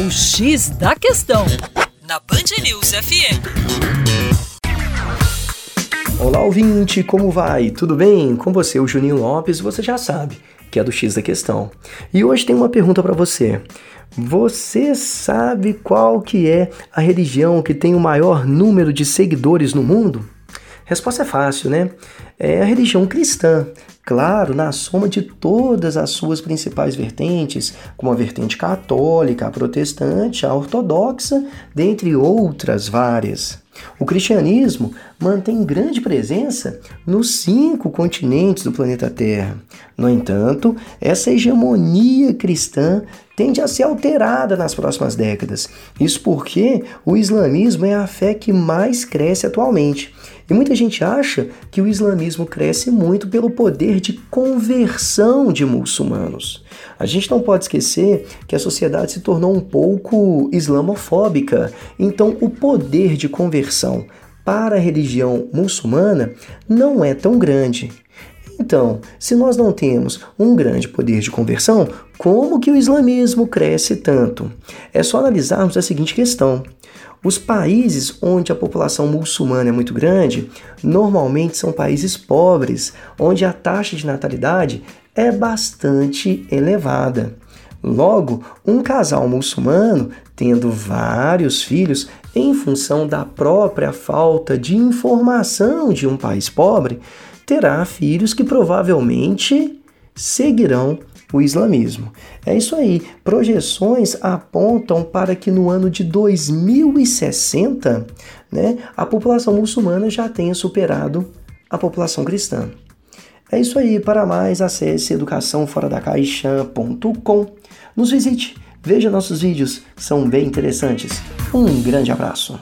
O X da Questão, na Band News FM. Olá, ouvinte, como vai? Tudo bem? Com você, o Juninho Lopes, você já sabe que é do X da Questão. E hoje tem uma pergunta para você. Você sabe qual que é a religião que tem o maior número de seguidores no mundo? Resposta é fácil, né? É a religião cristã. Claro, na soma de todas as suas principais vertentes, como a vertente católica, a protestante, a ortodoxa, dentre outras várias. O cristianismo mantém grande presença nos cinco continentes do planeta Terra. No entanto, essa hegemonia cristã tende a ser alterada nas próximas décadas. Isso porque o islamismo é a fé que mais cresce atualmente. E muita gente acha que o islamismo cresce muito pelo poder de conversão de muçulmanos. A gente não pode esquecer que a sociedade se tornou um pouco islamofóbica, então o poder de conversão para a religião muçulmana não é tão grande. Então, se nós não temos um grande poder de conversão, como que o islamismo cresce tanto? É só analisarmos a seguinte questão. Os países onde a população muçulmana é muito grande, normalmente são países pobres, onde a taxa de natalidade é bastante elevada. Logo, um casal muçulmano, tendo vários filhos, em função da própria falta de informação de um país pobre, terá filhos que provavelmente seguirão o islamismo. É isso aí. Projeções apontam para que no ano de 2060, né, a população muçulmana já tenha superado a população cristã. É isso aí. Para mais, acesse educaçãoforadacaixa.com. Nos visite, veja nossos vídeos, são bem interessantes. Um grande abraço.